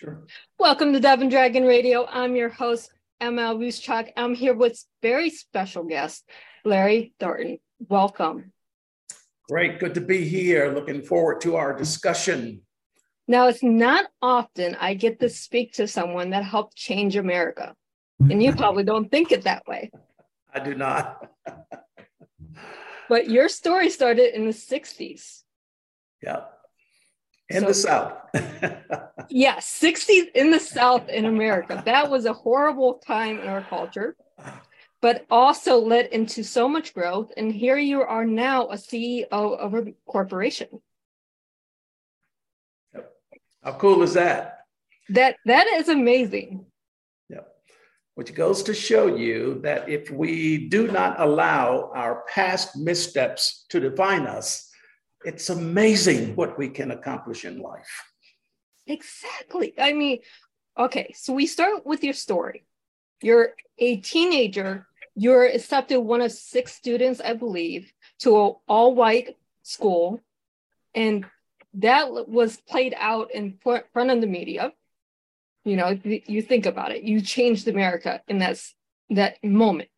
Sure. Welcome to Dove and Dragon Radio. I'm your host, ML Ruscsak. I'm here with very special guest, Larry Thornton. Welcome. Great. Good to be here. Looking forward to our discussion. Now, it's not often I get to speak to someone that helped change America. And you probably don't think it that way. I do not. But your story started in the 60s. yeah. In So- the South. Yes, 60s in the South in America. That was a horrible time in our culture, but also led into so much growth. And here you are now a CEO of a corporation. How cool is that? That that is amazing. Yeah. Which goes to show you that if we do not allow our past missteps to define us, it's amazing what we can accomplish in life. Exactly. I mean, okay, so we start with your story. You're a teenager, you're accepted one of six students, I believe, to an all-white school. And that was played out in front of the media. You know, you think about it, you changed America in that, that moment.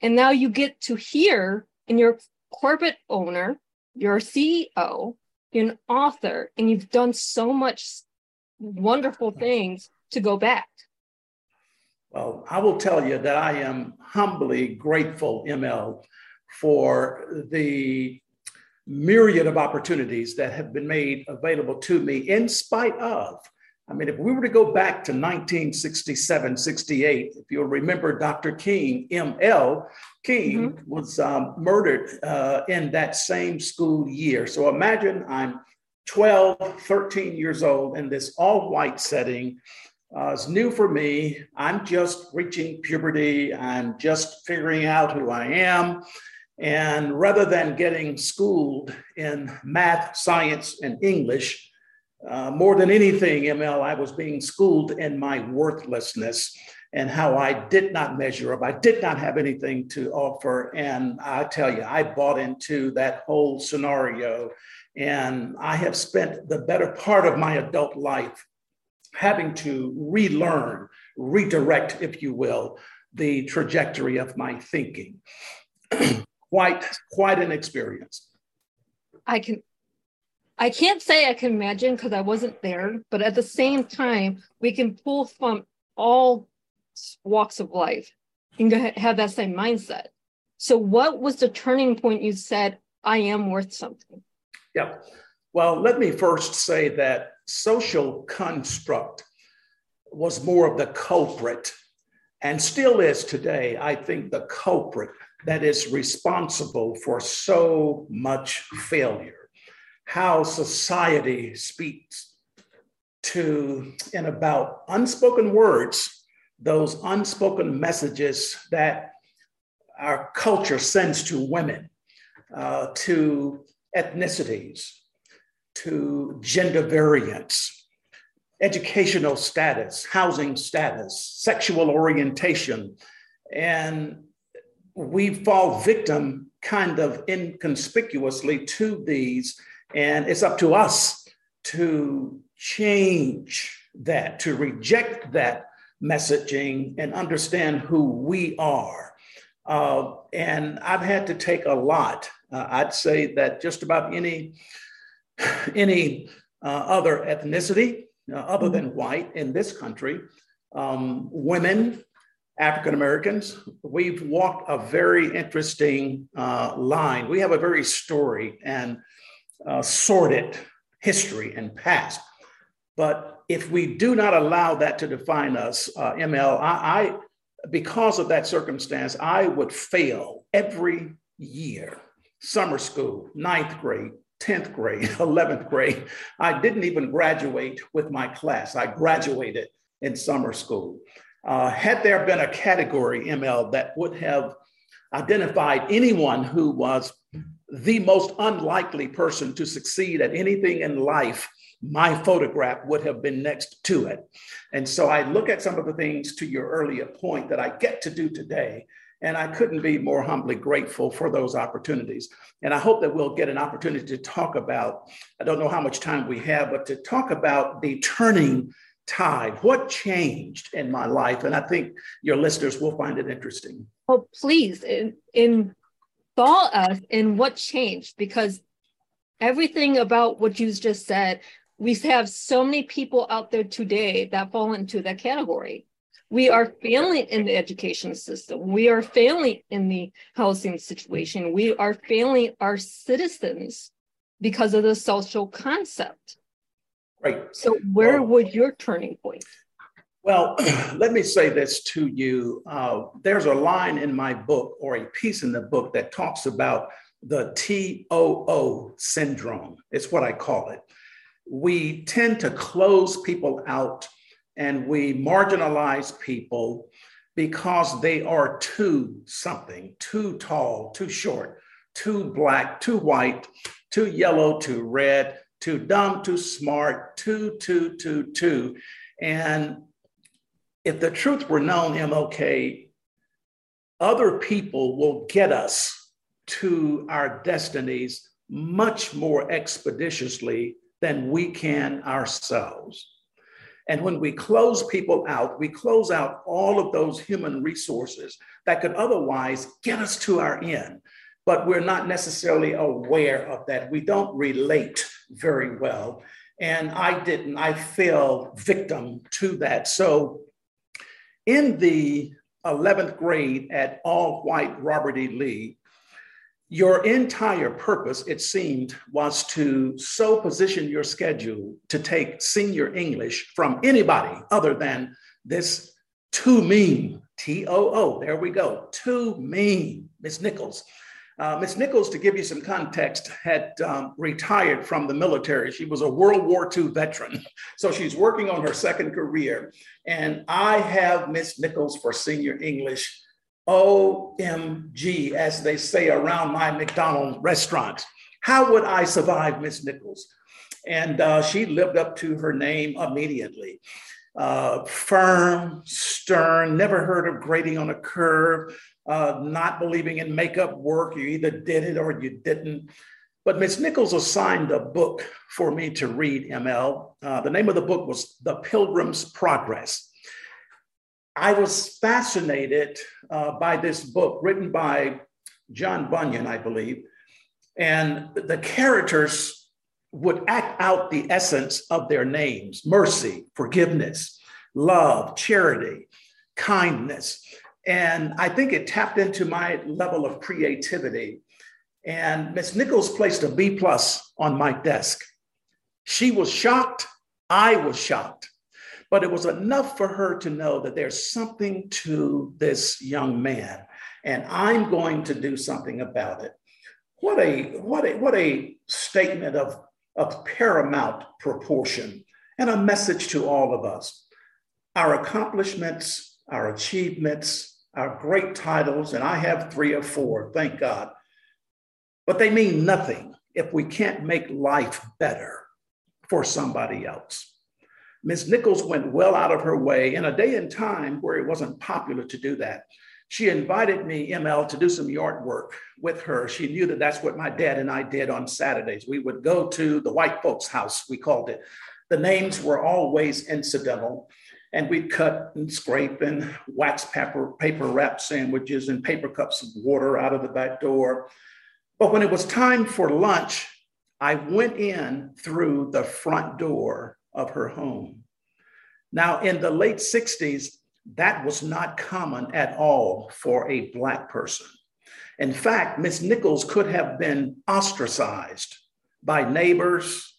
And now you get to hear, and you're corporate owner, you're a CEO, you're an author, and you've done so much wonderful things to go back. Well, I will tell you that I am humbly grateful, ML, for the myriad of opportunities that have been made available to me in spite of. I mean, if we were to go back to 1967, 68, if you'll remember Dr. King, ML King, was um, murdered uh, in that same school year. So imagine I'm 12, 13 years old in this all white setting. Uh, it's new for me. I'm just reaching puberty. I'm just figuring out who I am. And rather than getting schooled in math, science, and English, uh, more than anything, ML, I was being schooled in my worthlessness and how I did not measure up. I did not have anything to offer. And I tell you, I bought into that whole scenario. And I have spent the better part of my adult life having to relearn, redirect, if you will, the trajectory of my thinking. quite, quite an experience. I can I can't say I can imagine because I wasn't there, but at the same time, we can pull from all walks of life and have that same mindset. So, what was the turning point you said, I am worth something? Yeah. Well, let me first say that social construct was more of the culprit and still is today, I think, the culprit that is responsible for so much failure. How society speaks to and about unspoken words, those unspoken messages that our culture sends to women, uh, to ethnicities, to gender variance, educational status, housing status, sexual orientation. And we fall victim kind of inconspicuously to these. And it's up to us to change that, to reject that messaging and understand who we are. Uh, and I've had to take a lot. Uh, I'd say that just about any any uh, other ethnicity uh, other than white in this country, um, women, African Americans, we've walked a very interesting uh, line. We have a very story, and uh, sordid history and past. But if we do not allow that to define us, uh, ML, I, I, because of that circumstance, I would fail every year summer school, ninth grade, 10th grade, 11th grade, I didn't even graduate with my class. I graduated in summer school. Uh, had there been a category, ML, that would have identified anyone who was the most unlikely person to succeed at anything in life, my photograph would have been next to it. And so I look at some of the things to your earlier point that I get to do today. And I couldn't be more humbly grateful for those opportunities. And I hope that we'll get an opportunity to talk about, I don't know how much time we have, but to talk about the turning tide. What changed in my life? And I think your listeners will find it interesting. Oh, please, in, in thought us in what changed because everything about what you just said, we have so many people out there today that fall into that category. We are failing in the education system. We are failing in the housing situation. We are failing our citizens because of the social concept. Right. So, where well, was your turning point? Well, let me say this to you. Uh, there's a line in my book or a piece in the book that talks about the TOO syndrome. It's what I call it. We tend to close people out and we marginalize people because they are too something, too tall, too short, too black, too white, too yellow, too red, too dumb, too smart, too, too, too, too. And if the truth were known, MLK, other people will get us to our destinies much more expeditiously than we can ourselves. And when we close people out, we close out all of those human resources that could otherwise get us to our end. But we're not necessarily aware of that. We don't relate very well. And I didn't, I fell victim to that. So in the 11th grade at all white Robert E. Lee, your entire purpose, it seemed, was to so position your schedule to take senior English from anybody other than this too mean, T O O, there we go, too mean, Miss Nichols. Uh, Miss Nichols, to give you some context, had um, retired from the military. She was a World War II veteran. So she's working on her second career. And I have Miss Nichols for senior English, OMG, as they say around my McDonald's restaurant. How would I survive Miss Nichols? And uh, she lived up to her name immediately. Uh, firm, stern, never heard of grading on a curve, uh, not believing in makeup work. You either did it or you didn't. But Ms. Nichols assigned a book for me to read, ML. Uh, the name of the book was The Pilgrim's Progress. I was fascinated uh, by this book written by John Bunyan, I believe. And the characters would act out the essence of their names mercy, forgiveness, love, charity, kindness. And I think it tapped into my level of creativity. And Miss Nichols placed a B plus on my desk. She was shocked. I was shocked. But it was enough for her to know that there's something to this young man, and I'm going to do something about it. What a what a what a statement of, of paramount proportion and a message to all of us. Our accomplishments, our achievements, our great titles, and I have three or four, thank God. But they mean nothing if we can't make life better for somebody else. Ms. Nichols went well out of her way in a day and time where it wasn't popular to do that. She invited me, ML, to do some yard work with her. She knew that that's what my dad and I did on Saturdays. We would go to the white folks' house, we called it. The names were always incidental and we'd cut and scrape and wax paper, paper wrap sandwiches and paper cups of water out of the back door. But when it was time for lunch, I went in through the front door of her home. Now, in the late 60s, that was not common at all for a Black person. In fact, Miss Nichols could have been ostracized by neighbors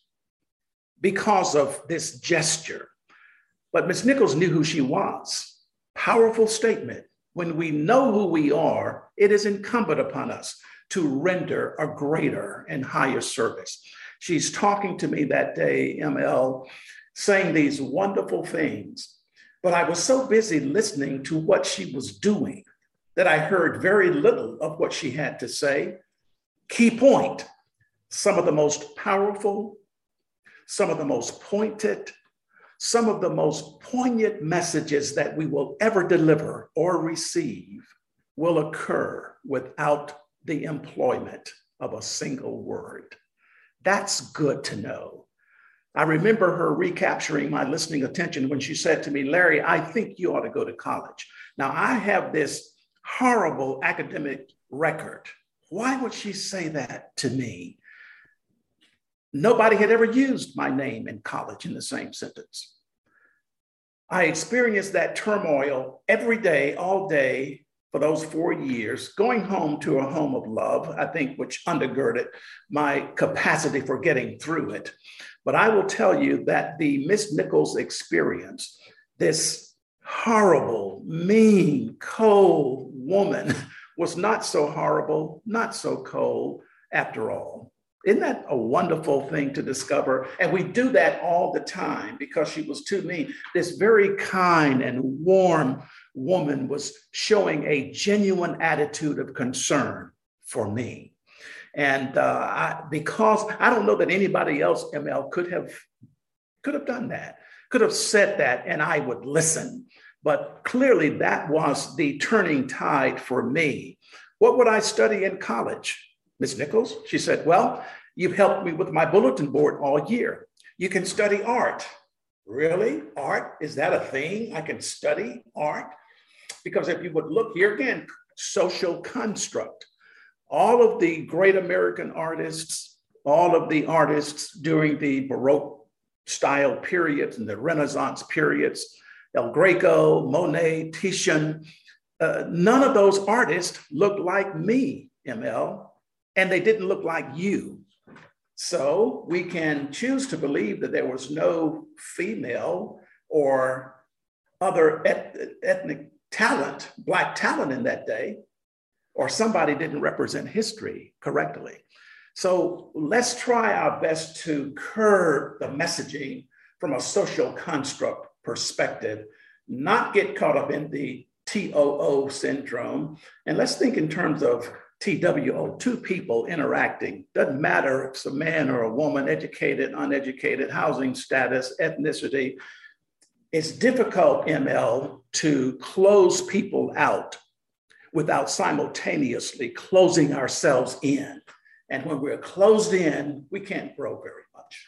because of this gesture. But Miss Nichols knew who she was. Powerful statement. When we know who we are, it is incumbent upon us to render a greater and higher service. She's talking to me that day, ML, saying these wonderful things. But I was so busy listening to what she was doing that I heard very little of what she had to say. Key point some of the most powerful, some of the most pointed, some of the most poignant messages that we will ever deliver or receive will occur without the employment of a single word. That's good to know. I remember her recapturing my listening attention when she said to me, Larry, I think you ought to go to college. Now, I have this horrible academic record. Why would she say that to me? Nobody had ever used my name in college in the same sentence. I experienced that turmoil every day, all day for those four years, going home to a home of love, I think, which undergirded my capacity for getting through it. But I will tell you that the Miss Nichols experience, this horrible, mean, cold woman, was not so horrible, not so cold after all. Isn't that a wonderful thing to discover? And we do that all the time because she was too mean. This very kind and warm woman was showing a genuine attitude of concern for me. And uh, I, because I don't know that anybody else, ML, could have could have done that, could have said that, and I would listen. But clearly, that was the turning tide for me. What would I study in college? Miss Nichols, she said, Well, you've helped me with my bulletin board all year. You can study art. Really? Art? Is that a thing? I can study art? Because if you would look here again, social construct, all of the great American artists, all of the artists during the Baroque style periods and the Renaissance periods, El Greco, Monet, Titian, uh, none of those artists looked like me, ML and they didn't look like you. So we can choose to believe that there was no female or other et- ethnic talent, Black talent in that day, or somebody didn't represent history correctly. So let's try our best to curb the messaging from a social construct perspective, not get caught up in the TOO syndrome. And let's think in terms of TWO, two people interacting. Doesn't matter if it's a man or a woman, educated, uneducated, housing status, ethnicity. It's difficult, ML, to close people out without simultaneously closing ourselves in. And when we're closed in, we can't grow very much.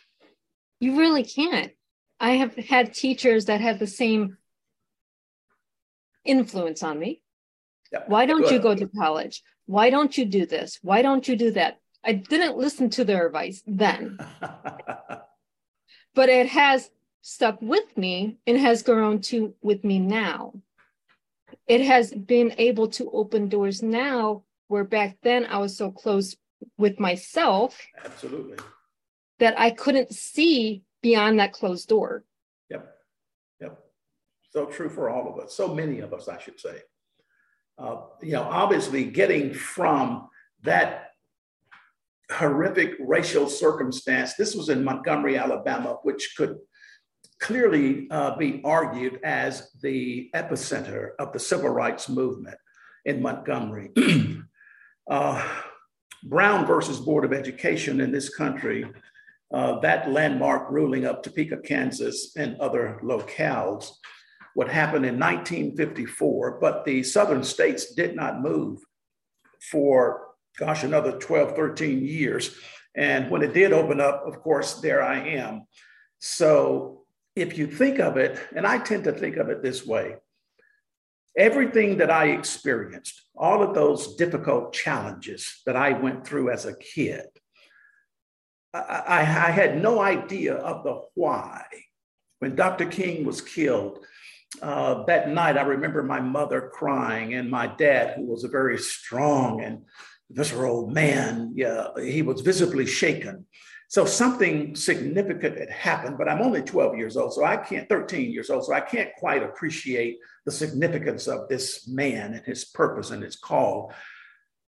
You really can't. I have had teachers that had the same influence on me. Why don't Good. you go to college? Why don't you do this? Why don't you do that? I didn't listen to their advice then, but it has stuck with me and has grown to with me now. It has been able to open doors now where back then I was so close with myself. Absolutely. That I couldn't see beyond that closed door. Yep. Yep. So true for all of us. So many of us, I should say uh, you know, obviously getting from that horrific racial circumstance, this was in Montgomery, Alabama, which could clearly uh, be argued as the epicenter of the civil rights movement in Montgomery. uh, Brown versus Board of Education in this country, uh, that landmark ruling of Topeka, Kansas, and other locales what happened in 1954, but the southern states did not move for, gosh, another 12, 13 years. And when it did open up, of course, there I am. So if you think of it, and I tend to think of it this way everything that I experienced, all of those difficult challenges that I went through as a kid, I, I, I had no idea of the why. When Dr. King was killed, uh, that night, I remember my mother crying, and my dad, who was a very strong and visceral man, yeah, he was visibly shaken. So something significant had happened, but I'm only 12 years old, so I can't, 13 years old, so I can't quite appreciate the significance of this man and his purpose and his call.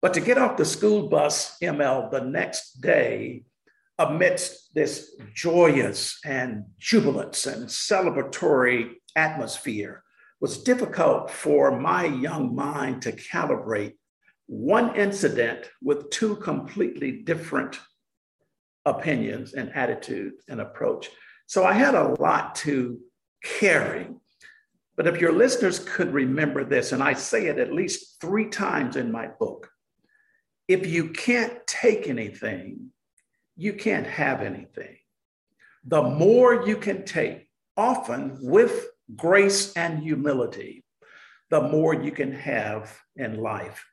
But to get off the school bus, ML, the next day, amidst this joyous and jubilance and celebratory atmosphere, was difficult for my young mind to calibrate one incident with two completely different opinions and attitudes and approach. So I had a lot to carry. But if your listeners could remember this, and I say it at least three times in my book, if you can't take anything, you can't have anything. The more you can take, often with grace and humility, the more you can have in life.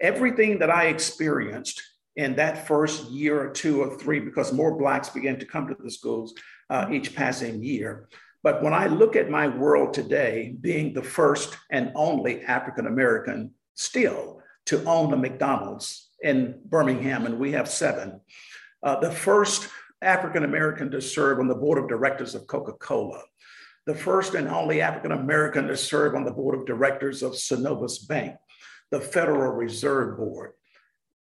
Everything that I experienced in that first year or two or three, because more Blacks began to come to the schools uh, each passing year. But when I look at my world today, being the first and only African American still to own a McDonald's in Birmingham, and we have seven, uh, the first African American to serve on the board of directors of Coca Cola, the first and only African American to serve on the board of directors of Synovus Bank, the Federal Reserve Board.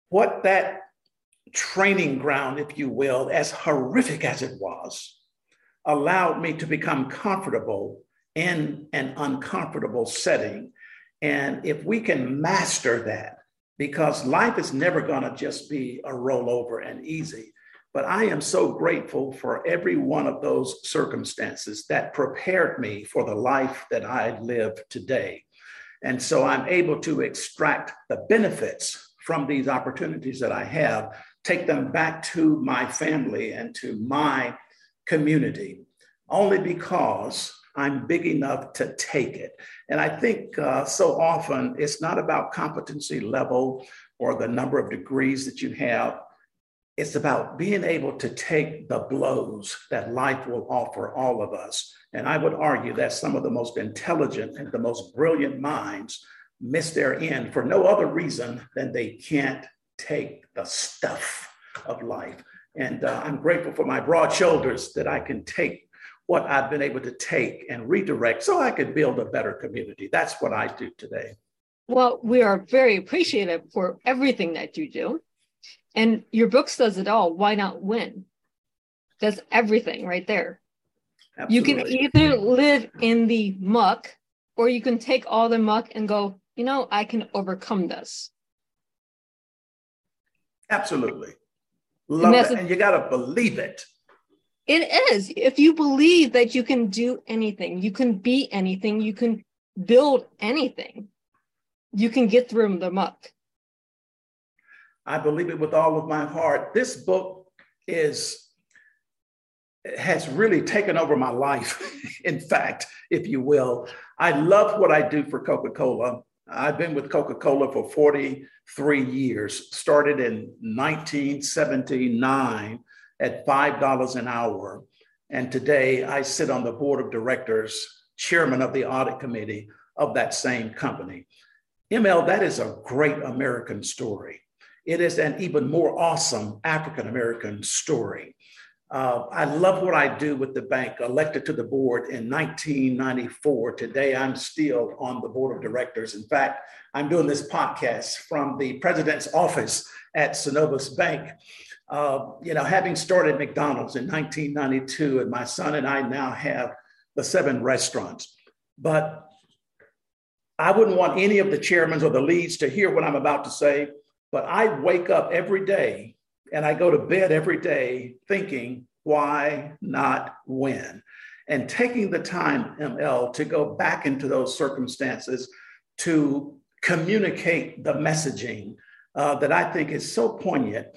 What that training ground, if you will, as horrific as it was, allowed me to become comfortable in an uncomfortable setting. And if we can master that, because life is never going to just be a rollover and easy, but I am so grateful for every one of those circumstances that prepared me for the life that I live today. And so I'm able to extract the benefits from these opportunities that I have, take them back to my family and to my community, only because I'm big enough to take it. And I think uh, so often it's not about competency level or the number of degrees that you have it's about being able to take the blows that life will offer all of us. And I would argue that some of the most intelligent and the most brilliant minds miss their end for no other reason than they can't take the stuff of life. And uh, I'm grateful for my broad shoulders that I can take what I've been able to take and redirect so I can build a better community. That's what I do today. Well, we are very appreciative for everything that you do. And your books does it all. Why not win? Does everything right there. Absolutely. You can either live in the muck or you can take all the muck and go, you know, I can overcome this. Absolutely. Love and, it. and you got to believe it. It is. If you believe that you can do anything, you can be anything, you can build anything, you can get through the muck. I believe it with all of my heart. This book is has really taken over my life. In fact, if you will, I love what I do for Coca-Cola. I've been with Coca-Cola for 43 years, started in 1979 at $5 an hour. And today I sit on the board of directors, chairman of the audit committee of that same company. ML, that is a great American story it is an even more awesome African American story. Uh, I love what I do with the bank, elected to the board in 1994. Today, I'm still on the board of directors. In fact, I'm doing this podcast from the president's office at Synovus Bank. Uh, you know, having started McDonald's in 1992, and my son and I now have the seven restaurants. But I wouldn't want any of the chairmen or the leads to hear what I'm about to say but I wake up every day and I go to bed every day thinking, why not win? And taking the time, ML, to go back into those circumstances to communicate the messaging uh, that I think is so poignant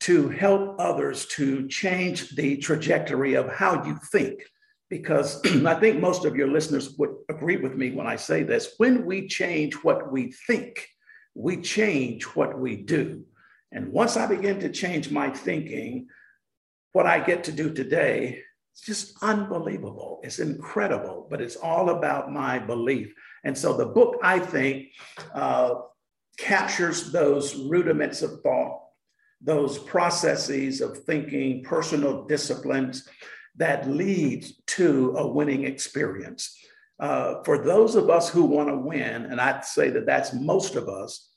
to help others to change the trajectory of how you think. Because I think most of your listeners would agree with me when I say this. When we change what we think, we change what we do. And once I begin to change my thinking, what I get to do today is just unbelievable. It's incredible, but it's all about my belief. And so the book, I think, uh, captures those rudiments of thought, those processes of thinking, personal disciplines that lead to a winning experience. Uh, for those of us who want to win, and I'd say that that's most of us,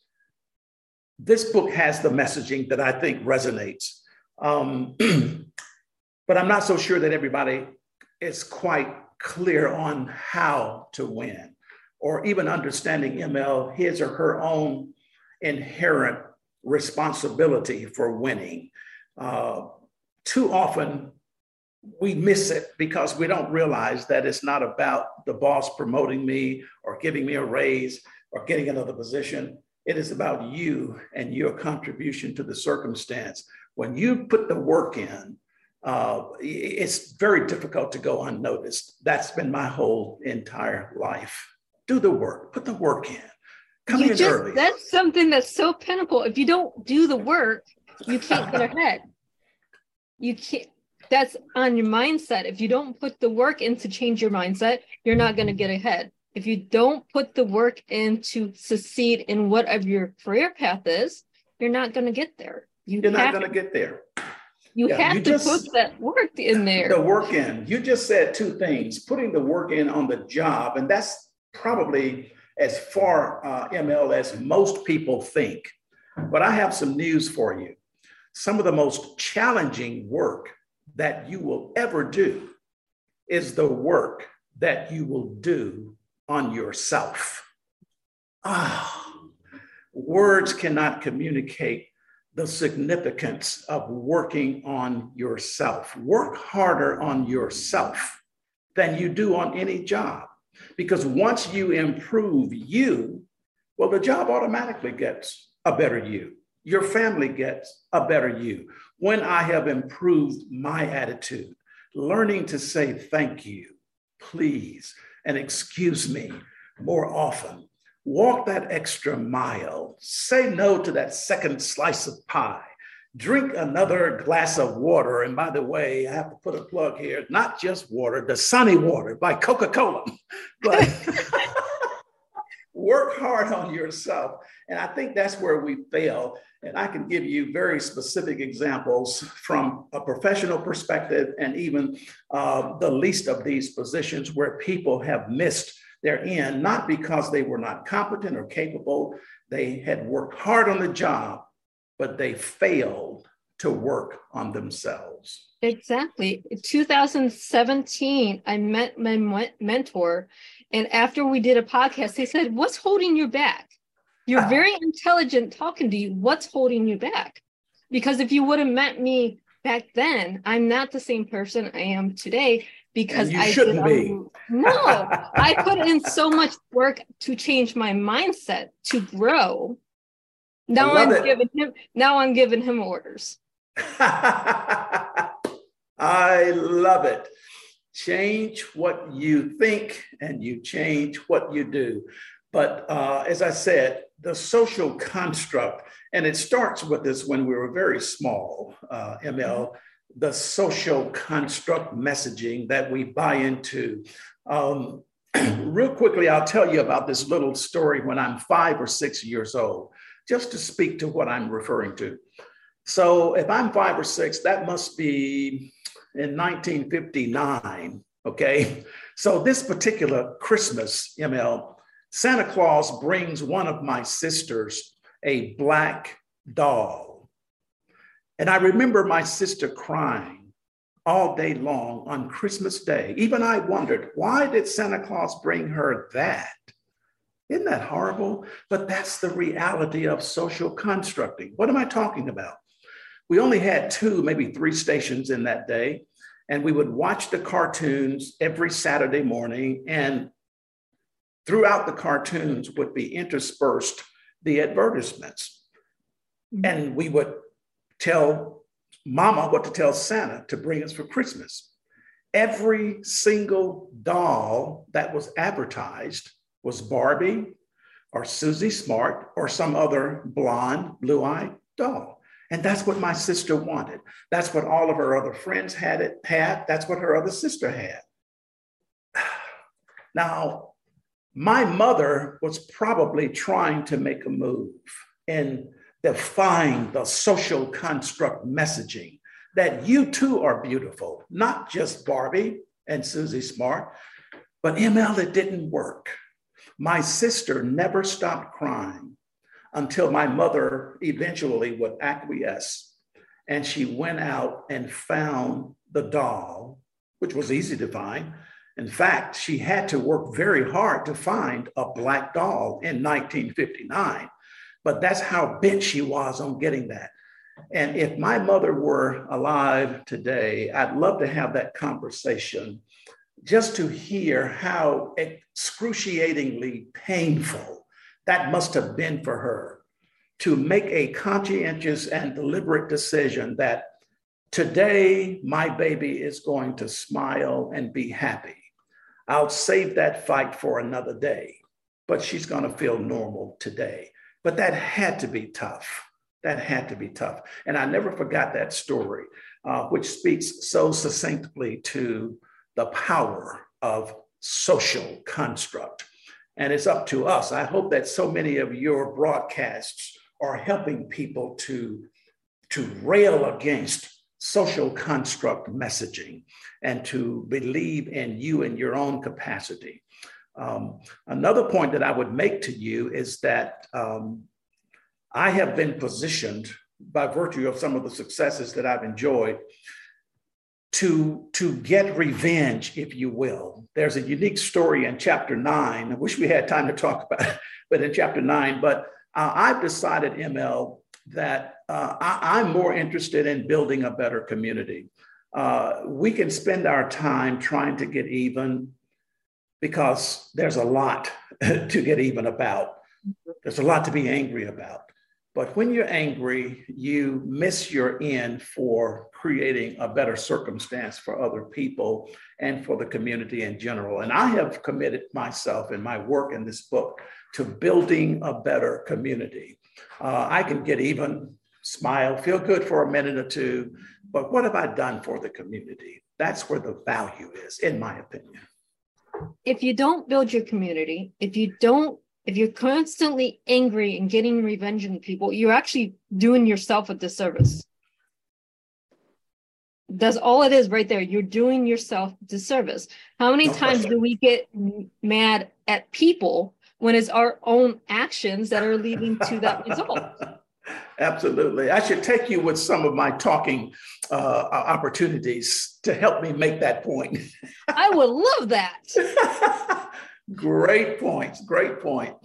this book has the messaging that I think resonates. Um, but I'm not so sure that everybody is quite clear on how to win or even understanding ML, his or her own inherent responsibility for winning. Uh, too often, we miss it because we don't realize that it's not about the boss promoting me or giving me a raise or getting another position. It is about you and your contribution to the circumstance. When you put the work in, uh, it's very difficult to go unnoticed. That's been my whole entire life. Do the work, put the work in. Come you in just, early. That's something that's so pinnacle. If you don't do the work, you can't get ahead. You can't. That's on your mindset. If you don't put the work in to change your mindset, you're not going to get ahead. If you don't put the work in to succeed in whatever your career path is, you're not going to get there. You are not going to get there. You yeah, have you to just, put that work in there. The work in. You just said two things: putting the work in on the job, and that's probably as far uh, ML as most people think. But I have some news for you. Some of the most challenging work that you will ever do is the work that you will do on yourself. Ah, words cannot communicate the significance of working on yourself. Work harder on yourself than you do on any job. Because once you improve you, well, the job automatically gets a better you. Your family gets a better you. When I have improved my attitude, learning to say thank you, please, and excuse me more often, walk that extra mile, say no to that second slice of pie, drink another glass of water. And by the way, I have to put a plug here not just water, Dasani water by Coca Cola, but work hard on yourself. And I think that's where we fail. And I can give you very specific examples from a professional perspective and even uh, the least of these positions where people have missed their end, not because they were not competent or capable. They had worked hard on the job, but they failed to work on themselves. Exactly. In 2017, I met my mentor, and after we did a podcast, he said, What's holding you back? You're ah. very intelligent talking to you. What's holding you back? Because if you would have met me back then, I'm not the same person I am today because I shouldn't be. no, I put in so much work to change my mindset to grow. Now I'm it. giving him now I'm giving him orders. I love it. Change what you think and you change what you do. But uh, as I said, the social construct, and it starts with this when we were very small, uh, ML, the social construct messaging that we buy into. Um, real quickly, I'll tell you about this little story when I'm five or six years old, just to speak to what I'm referring to. So if I'm five or six, that must be in 1959. Okay. So this particular Christmas, ML, Santa Claus brings one of my sisters a black doll. And I remember my sister crying all day long on Christmas Day. Even I wondered, why did Santa Claus bring her that? Isn't that horrible? But that's the reality of social constructing. What am I talking about? We only had two, maybe three stations in that day, and we would watch the cartoons every Saturday morning. And throughout the cartoons would be interspersed the advertisements. Mm-hmm. And we would tell mama what to tell Santa to bring us for Christmas. Every single doll that was advertised was Barbie or Susie Smart or some other blonde, blue eyed doll. And that's what my sister wanted. That's what all of her other friends had it had. That's what her other sister had. Now, my mother was probably trying to make a move and define the social construct messaging that you too are beautiful, not just Barbie and Susie Smart, but ML, it didn't work. My sister never stopped crying until my mother eventually would acquiesce. And she went out and found the doll, which was easy to find. In fact, she had to work very hard to find a black doll in 1959. But that's how bent she was on getting that. And if my mother were alive today, I'd love to have that conversation just to hear how excruciatingly painful that must have been for her to make a conscientious and deliberate decision that today my baby is going to smile and be happy. I'll save that fight for another day, but she's going to feel normal today. But that had to be tough. That had to be tough. And I never forgot that story, uh, which speaks so succinctly to the power of social construct. And it's up to us. I hope that so many of your broadcasts are helping people to, to rail against social construct messaging and to believe in you and your own capacity. Um, another point that I would make to you is that um, I have been positioned by virtue of some of the successes that I've enjoyed to, to get revenge, if you will. There's a unique story in chapter nine. I wish we had time to talk about it, but in chapter nine, but uh, I've decided, ML, that uh, I, am more interested in building a better community. Uh, we can spend our time trying to get even because there's a lot to get even about. There's a lot to be angry about. But when you're angry, you miss your end for creating a better circumstance for other people and for the community in general. And I have committed myself in my work in this book to building a better community. Uh, I can get even, smile, feel good for a minute or two, but what have I done for the community? That's where the value is, in my opinion. If you don't build your community, if you don't if you're constantly angry and getting revenge on people, you're actually doing yourself a disservice. That's all it is right there. You're doing yourself a disservice. How many no times question. do we get mad at people when it's our own actions that are leading to that result? Absolutely. I should take you with some of my talking uh, opportunities to help me make that point. I would love that. Great points. Great point.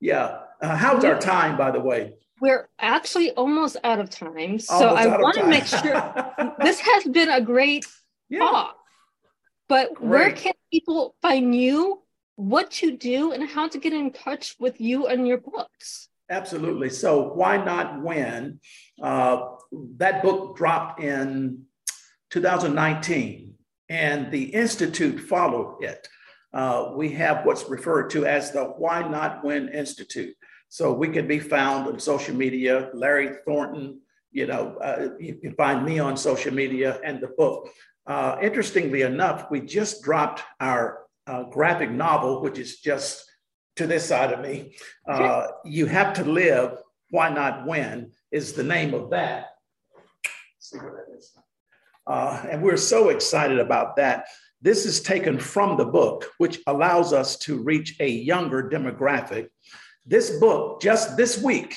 Yeah. Uh, how's our time, by the way? We're actually almost out of time. So almost I want to make sure this has been a great yeah. talk. But great. where can people find you, what you do, and how to get in touch with you and your books? Absolutely. So, Why Not Win? Uh, that book dropped in 2019, and the Institute followed it uh, we have what's referred to as the Why Not Win Institute. So we can be found on social media, Larry Thornton, you know, uh, you can find me on social media and the book. Uh, interestingly enough, we just dropped our uh, graphic novel, which is just to this side of me. Uh, you Have to Live, Why Not win is the name of that. Let's see where that is. Uh, and we're so excited about that. This is taken from the book, which allows us to reach a younger demographic. This book, just this week,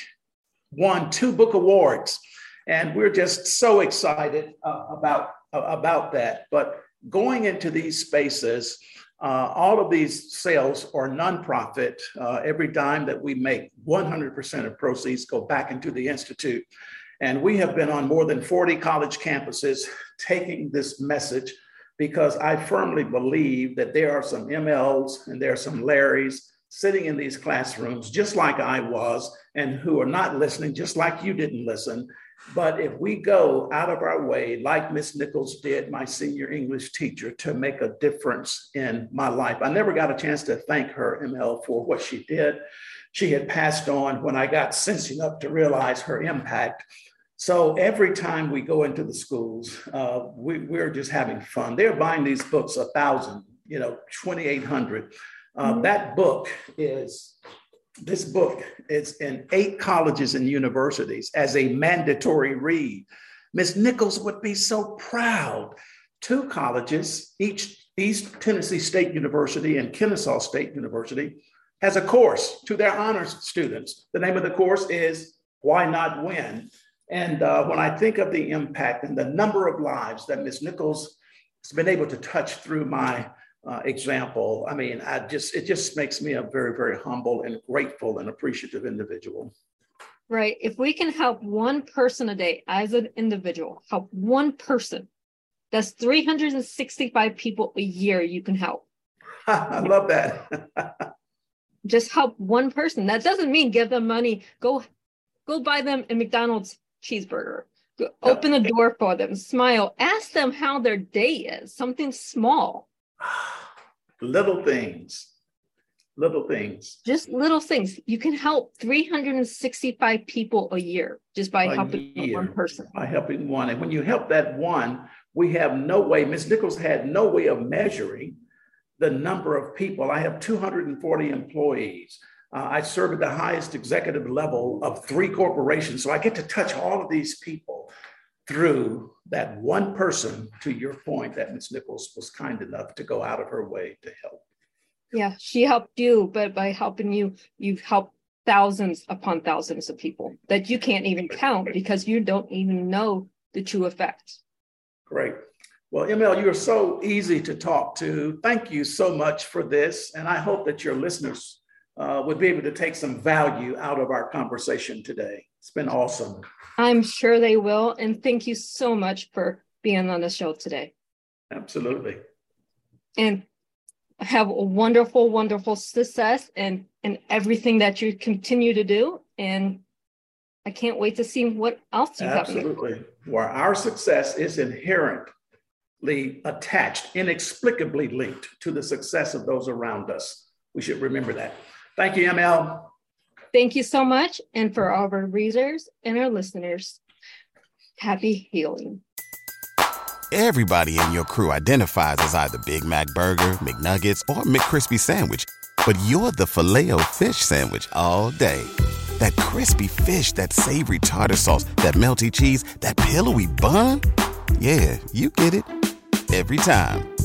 won two book awards. And we're just so excited uh, about, uh, about that. But going into these spaces, uh, all of these sales are nonprofit. Uh, every dime that we make, 100% of proceeds go back into the Institute. And we have been on more than 40 college campuses taking this message because I firmly believe that there are some MLs and there are some Larrys sitting in these classrooms, just like I was, and who are not listening, just like you didn't listen. But if we go out of our way, like Miss Nichols did, my senior English teacher, to make a difference in my life, I never got a chance to thank her, ML, for what she did. She had passed on when I got sense enough to realize her impact. So every time we go into the schools, uh, we, are just having fun. They're buying these books a thousand, you know, 2,800. Uh, mm-hmm. That book is, this book is in eight colleges and universities as a mandatory read. Miss Nichols would be so proud. Two colleges, each East Tennessee State University and Kennesaw State University, has a course to their honors students. The name of the course is Why Not Win? And uh, when I think of the impact and the number of lives that Ms. Nichols has been able to touch through my uh, example, I mean, I just it just makes me a very, very humble and grateful and appreciative individual. Right. If we can help one person a day as an individual, help one person, that's 365 people a year you can help. I love that. Just help one person. That doesn't mean give them money. Go go buy them a McDonald's cheeseburger. Go, open the door for them. Smile. Ask them how their day is. Something small. Little things little things. Just little things. You can help 365 people a year just by a helping year, one person. By helping one. And when you help that one, we have no way, Ms. Nichols had no way of measuring the number of people. I have 240 employees. Uh, I serve at the highest executive level of three corporations. So I get to touch all of these people through that one person, to your point, that Ms. Nichols was kind enough to go out of her way to help. Yeah, she helped you, but by helping you, you've helped thousands upon thousands of people that you can't even count because you don't even know the true effect. Great. Well, ML, you're so easy to talk to. Thank you so much for this. And I hope that your listeners uh, would be able to take some value out of our conversation today. It's been awesome. I'm sure they will. And thank you so much for being on the show today. Absolutely. And have a wonderful, wonderful success and and everything that you continue to do. And I can't wait to see what else you Absolutely. have. Where our success is inherently attached, inexplicably linked to the success of those around us. We should remember that. Thank you, ML. Thank you so much. And for all of our readers and our listeners, happy healing. Everybody in your crew identifies as either Big Mac Burger, McNuggets, or McCrispy Sandwich. But you're the filet fish Sandwich all day. That crispy fish, that savory tartar sauce, that melty cheese, that pillowy bun. Yeah, you get it. Every time.